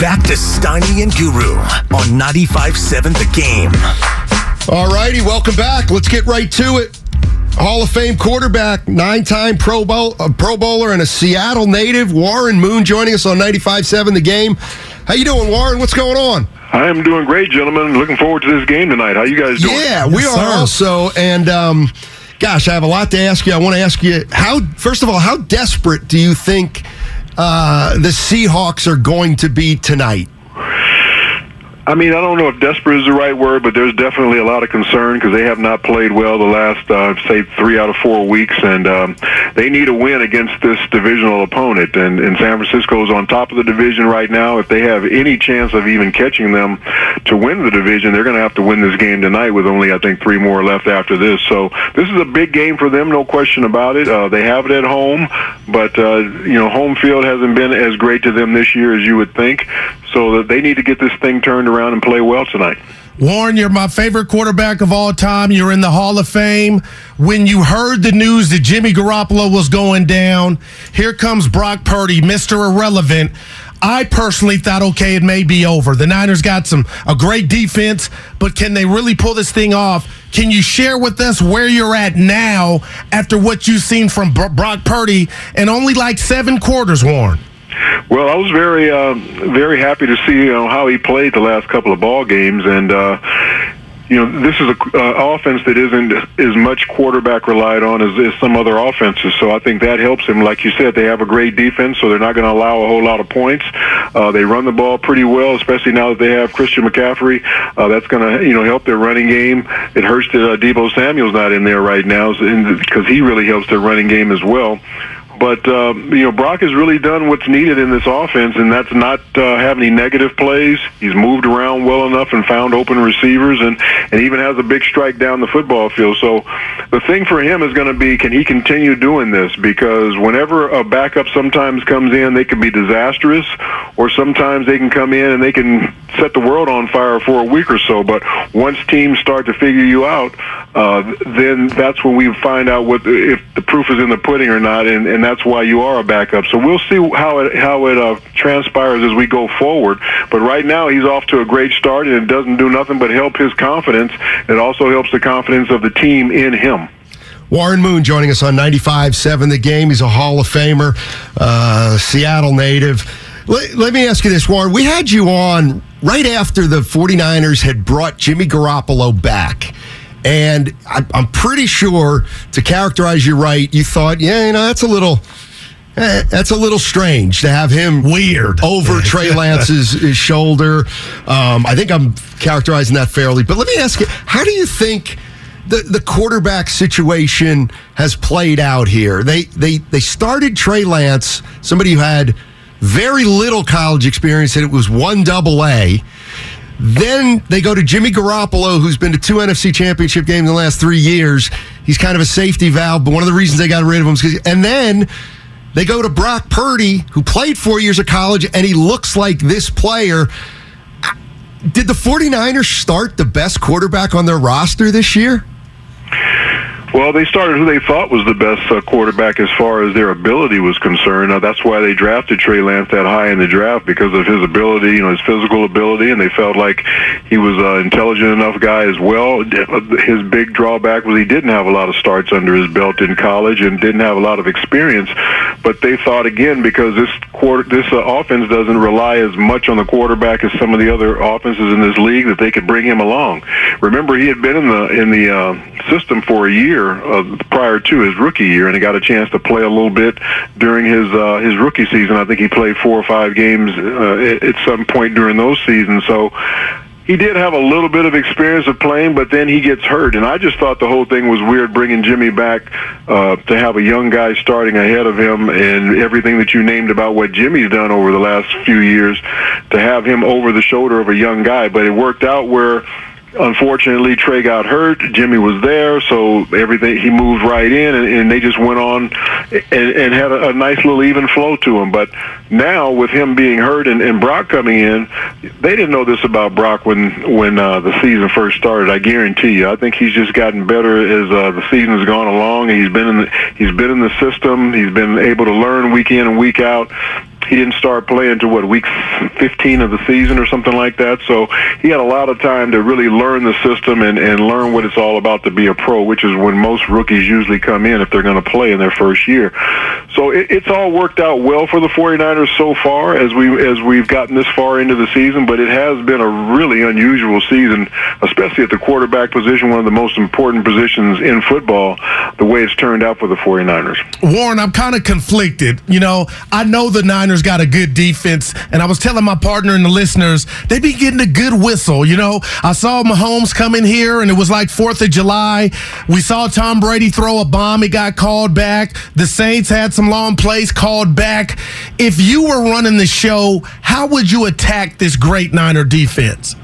Back to Steiny and Guru on 95.7 The Game. All righty, welcome back. Let's get right to it. Hall of Fame quarterback, nine-time Pro Bowl, uh, Pro Bowler, and a Seattle native, Warren Moon, joining us on 95.7 The Game. How you doing, Warren? What's going on? I am doing great, gentlemen. Looking forward to this game tonight. How you guys doing? Yeah, we Yes, are sir. also. And um, gosh, I have a lot to ask you. I want to ask you how. First of all, how desperate do you think uh, the Seahawks are going to be tonight? I mean, I don't know if desperate is the right word, but there's definitely a lot of concern because they have not played well the last, uh, say, three out of four weeks, and um, they need a win against this divisional opponent. And, and San Francisco is on top of the division right now. If they have any chance of even catching them to win the division, they're going to have to win this game tonight with only, I think, three more left after this. So this is a big game for them, no question about it. Uh, they have it at home, but uh, you know, home field hasn't been as great to them this year as you would think. So they need to get this thing turned around and play well tonight. Warren, you're my favorite quarterback of all time. You're in the Hall of Fame. When you heard the news that Jimmy Garoppolo was going down, here comes Brock Purdy, Mr. Irrelevant. I personally thought, okay, it may be over. The Niners got some a great defense, but can they really pull this thing off? Can you share with us where you're at now after what you've seen from Brock Purdy and only like seven quarters, Warren? Well, I was very, uh, very happy to see you know how he played the last couple of ball games, and uh, you know this is a uh, offense that isn't as much quarterback relied on as, as some other offenses. So I think that helps him. Like you said, they have a great defense, so they're not going to allow a whole lot of points. Uh, they run the ball pretty well, especially now that they have Christian McCaffrey. Uh, that's going to you know help their running game. It hurts that uh, Deebo Samuel's not in there right now because he really helps their running game as well. But uh, you know, Brock has really done what's needed in this offense, and that's not uh, have any negative plays. He's moved around well enough and found open receivers, and and even has a big strike down the football field. So, the thing for him is going to be, can he continue doing this? Because whenever a backup sometimes comes in, they can be disastrous, or sometimes they can come in and they can set the world on fire for a week or so. But once teams start to figure you out, uh, then that's when we find out what if the proof is in the pudding or not, and, and that's why you are a backup. So we'll see how it how it uh, transpires as we go forward. But right now he's off to a great start, and it doesn't do nothing but help his confidence. It also helps the confidence of the team in him. Warren Moon joining us on 95.7 The Game. He's a Hall of Famer, uh, Seattle native. Let, let me ask you this, Warren. We had you on right after the 49ers had brought Jimmy Garoppolo back. And I, I'm pretty sure, to characterize you right, you thought, yeah, you know, that's a little. eh, That's a little strange to have him Weird. over Trey Lance's his shoulder. Um, I think I'm characterizing that fairly. But let me ask you, how do you think the, the quarterback situation has played out here? They they they started Trey Lance, somebody who had very little college experience, and it was one double A. Then they go to Jimmy Garoppolo, who's been to two NFC championship games in the last three years. He's kind of a safety valve, but one of the reasons they got rid of him is because, and then they go to Brock Purdy, who played four years of college, and he looks like this player. Did the 49ers start the best quarterback on their roster this year? Well, they started who they thought was the best uh, quarterback as far as their ability was concerned. Uh, that's why they drafted Trey Lance that high in the draft because of his ability, you know, his physical ability, and they felt like he was an intelligent enough guy as well. His big drawback was he didn't have a lot of starts under his belt in college and didn't have a lot of experience. But they thought again because this quarter, this uh, offense doesn't rely as much on the quarterback as some of the other offenses in this league that they could bring him along. Remember, he had been in the in the uh, system for a year uh, prior to his rookie year, and he got a chance to play a little bit during his uh, his rookie season. I think he played four or five games uh, at some point during those seasons. So he did have a little bit of experience of playing, but then he gets hurt, and I just thought the whole thing was weird bringing Jimmy back uh, to have a young guy starting ahead of him, and everything that you named about what Jimmy's done over the last few years, to have him over the shoulder of a young guy. But it worked out where unfortunately Trey got hurt. Jimmy was there, so everything he moved right in, and, and they just went on and, and had a, a nice little even flow to him. But now with him being hurt and, and Brock coming in, they didn't know this about Brock when when uh, the season first started. I guarantee you. I think he's just gotten better as uh, the season has gone along. He's been in the, he's been in the system. He's been able to learn week in and week out he didn't start playing to what week 15 of the season or something like that. So he had a lot of time to really learn the system and, and learn what it's all about to be a pro, which is when most rookies usually come in if they're going to play in their first year. So it, it's all worked out well for the 49ers so far as we as we've gotten this far into the season, but it has been a really unusual season, especially at the quarterback position, one of the most important positions in football, the way it's turned out for the 49ers. Warren, I'm kind of conflicted. You know, I know the Niners got a good defense. And I was telling my partner and the listeners, they be getting a good whistle. You know, I saw Mahomes come in here and it was like 4th of July. We saw Tom Brady throw a bomb. He got called back. The Saints had some long plays called back. If you were running the show, how would you attack this great Niner defense?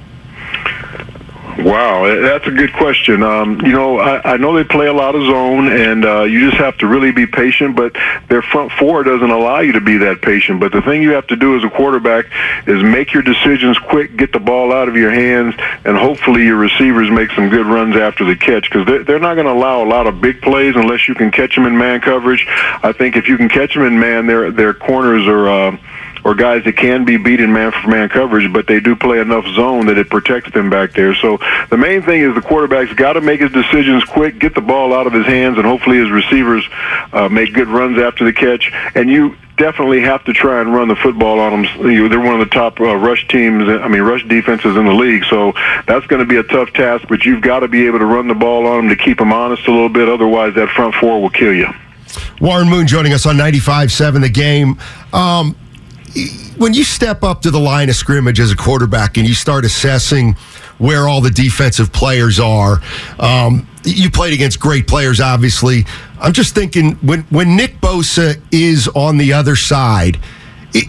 Wow, that's a good question. Um, you know, I, I know they play a lot of zone, and uh, you just have to really be patient. But their front four doesn't allow you to be that patient. But the thing you have to do as a quarterback is make your decisions quick, get the ball out of your hands, and hopefully your receivers make some good runs after the catch because they're, they're not going to allow a lot of big plays unless you can catch them in man coverage. I think if you can catch them in man, their their corners are. Uh, or guys that can be beaten man for man coverage, but they do play enough zone that it protects them back there. So the main thing is the quarterback's got to make his decisions quick, get the ball out of his hands, and hopefully his receivers uh, make good runs after the catch. And you definitely have to try and run the football on them. They're one of the top uh, rush teams, I mean, rush defenses in the league. So that's going to be a tough task, but you've got to be able to run the ball on them to keep them honest a little bit. Otherwise, that front four will kill you. Warren Moon joining us on 95.7 The Game. Um, when you step up to the line of scrimmage as a quarterback and you start assessing where all the defensive players are, um, you played against great players, obviously. I'm just thinking when when Nick Bosa is on the other side, it,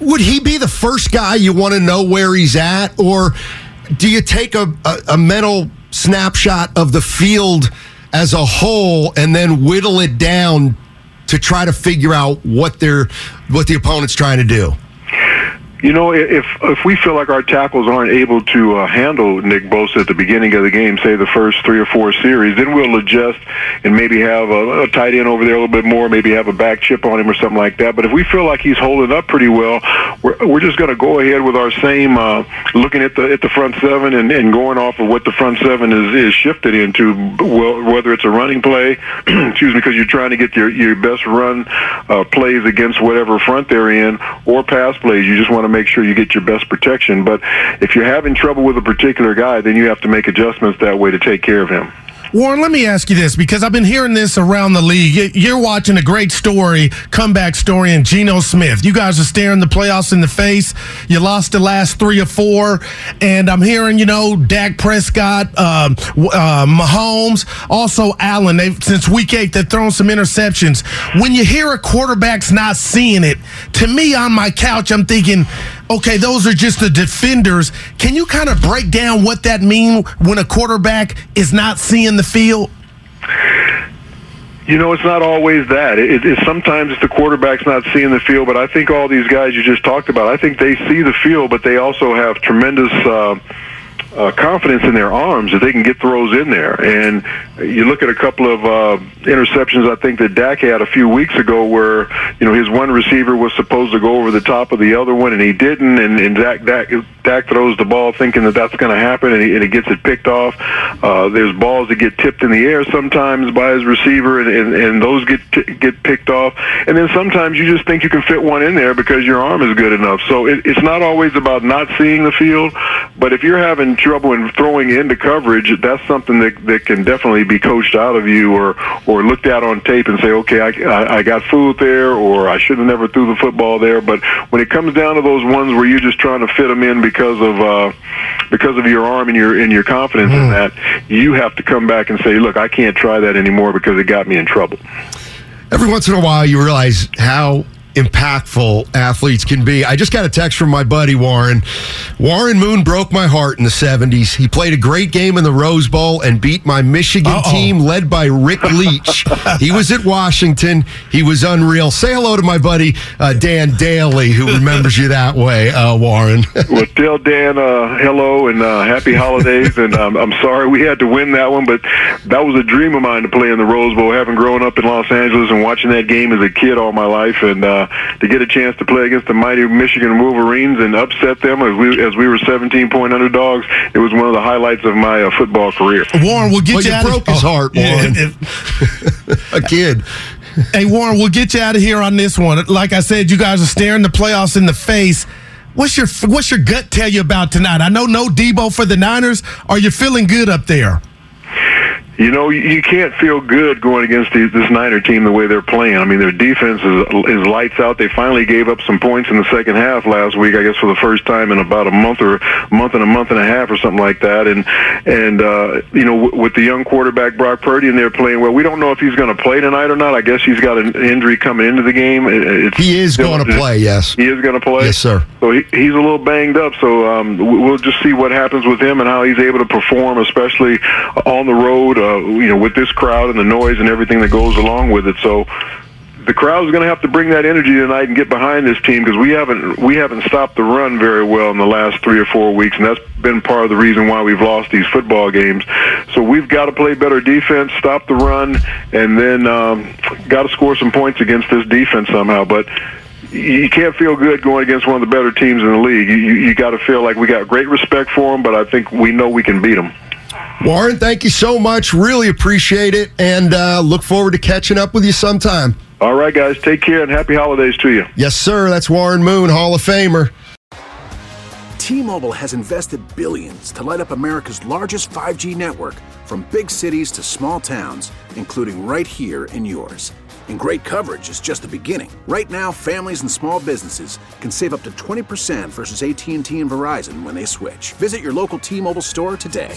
would he be the first guy you want to know where he's at, or do you take a, a, a mental snapshot of the field as a whole and then whittle it down to try to figure out what they're what the opponent's trying to do? You know, if if we feel like our tackles aren't able to uh, handle Nick Bosa at the beginning of the game, say the first three or four series, then we'll adjust and maybe have a, a tight end over there a little bit more, maybe have a back chip on him or something like that. But if we feel like he's holding up pretty well, we're, we're just going to go ahead with our same uh, looking at the at the front seven and, and going off of what the front seven is is shifted into, well, whether it's a running play, excuse me, because you're trying to get your your best run uh, plays against whatever front they're in, or pass plays. You just want to make sure you get your best protection. But if you're having trouble with a particular guy, then you have to make adjustments that way to take care of him. Warren, let me ask you this because I've been hearing this around the league. You're watching a great story, comeback story in Geno Smith. You guys are staring the playoffs in the face. You lost the last three or four, and I'm hearing, you know, Dak Prescott, uh, uh, Mahomes, also Allen. They've since week eight they've thrown some interceptions. When you hear a quarterback's not seeing it, to me on my couch, I'm thinking, okay, those are just the defenders. Can you kind of break down what that means when a quarterback is not seeing the field? You know, it's not always that. It, it, sometimes the quarterback's not seeing the field, but I think all these guys you just talked about, I think they see the field, but they also have tremendous. Uh, uh, confidence in their arms that they can get throws in there. And you look at a couple of uh, interceptions I think that Dak had a few weeks ago where, you know, his one receiver was supposed to go over the top of the other one and he didn't. And, and Dak, Dak, Dak throws the ball thinking that that's going to happen and he, and he gets it picked off. Uh, there's balls that get tipped in the air sometimes by his receiver and, and, and those get, t- get picked off. And then sometimes you just think you can fit one in there because your arm is good enough. So it, it's not always about not seeing the field, but if you're having trouble in throwing into coverage, that's something that that can definitely be coached out of you or or looked at on tape and say, okay, I, I, I got fooled there, or I should have never threw the football there. But when it comes down to those ones where you're just trying to fit them in because of uh, because of your arm and your and your confidence mm. in that, you have to come back and say, look, I can't try that anymore because it got me in trouble. Every once in a while, you realize how impactful athletes can be. I just got a text from my buddy Warren. Warren Moon broke my heart in the 70s. He played a great game in the Rose Bowl and beat my Michigan Uh-oh. team led by Rick Leach. he was at Washington. He was unreal. Say hello to my buddy uh, Dan Daly, who remembers you that way, uh, Warren. well, tell Dan uh, hello and uh, happy holidays. and um, I'm sorry we had to win that one, but that was a dream of mine to play in the Rose Bowl, having grown up in Los Angeles and watching that game as a kid all my life. And uh, to get a chance to play against the mighty Michigan Wolverines and upset them as we as we were 17 point underdogs. It was one of the highlights of my uh, football career. Warren, we'll get well, you, you out broke of, his oh, heart, Warren. Yeah, a kid. Hey Warren, we'll get you out of here on this one. Like I said, you guys are staring the playoffs in the face. What's your what's your gut tell you about tonight? I know no Deebo for the Niners. Are you feeling good up there? You know, you can't feel good going against this Niner team the way they're playing. I mean, their defense is, is lights out. They finally gave up some points in the second half last week, I guess, for the first time in about a month or month and a month and a half or something like that. And and uh, you know, w- with the young quarterback Brock Purdy, and they're playing well. We don't know if he's going to play tonight or not. I guess he's got an injury coming into the game. It's, he is going to play. Yes, he is going to play. Yes, sir. So he, he's a little banged up. So um, we'll just see what happens with him and how he's able to perform, especially on the road. Uh, you know, with this crowd and the noise and everything that goes along with it. So the crowd is going to have to bring that energy tonight and get behind this team because we haven't we haven't stopped the run very well in the last three or four weeks, and that's been part of the reason why we've lost these football games. So we've got to play better defense, stop the run, and then um, got to score some points against this defense somehow. But you can't feel good going against one of the better teams in the league. You, you got to feel like we got great respect for them, but I think we know we can beat them. Warren, thank you so much. Really appreciate it, and uh, look forward to catching up with you sometime. All right, guys. Take care and happy holidays to you. Yes, sir. That's Warren Moon, Hall of Famer. T-Mobile has invested billions to light up America's largest 5G network, from big cities to small towns, including right here in yours. And great coverage is just the beginning. Right now, families and small businesses can save up to 20% versus AT&T and Verizon when they switch. Visit your local T-Mobile store today.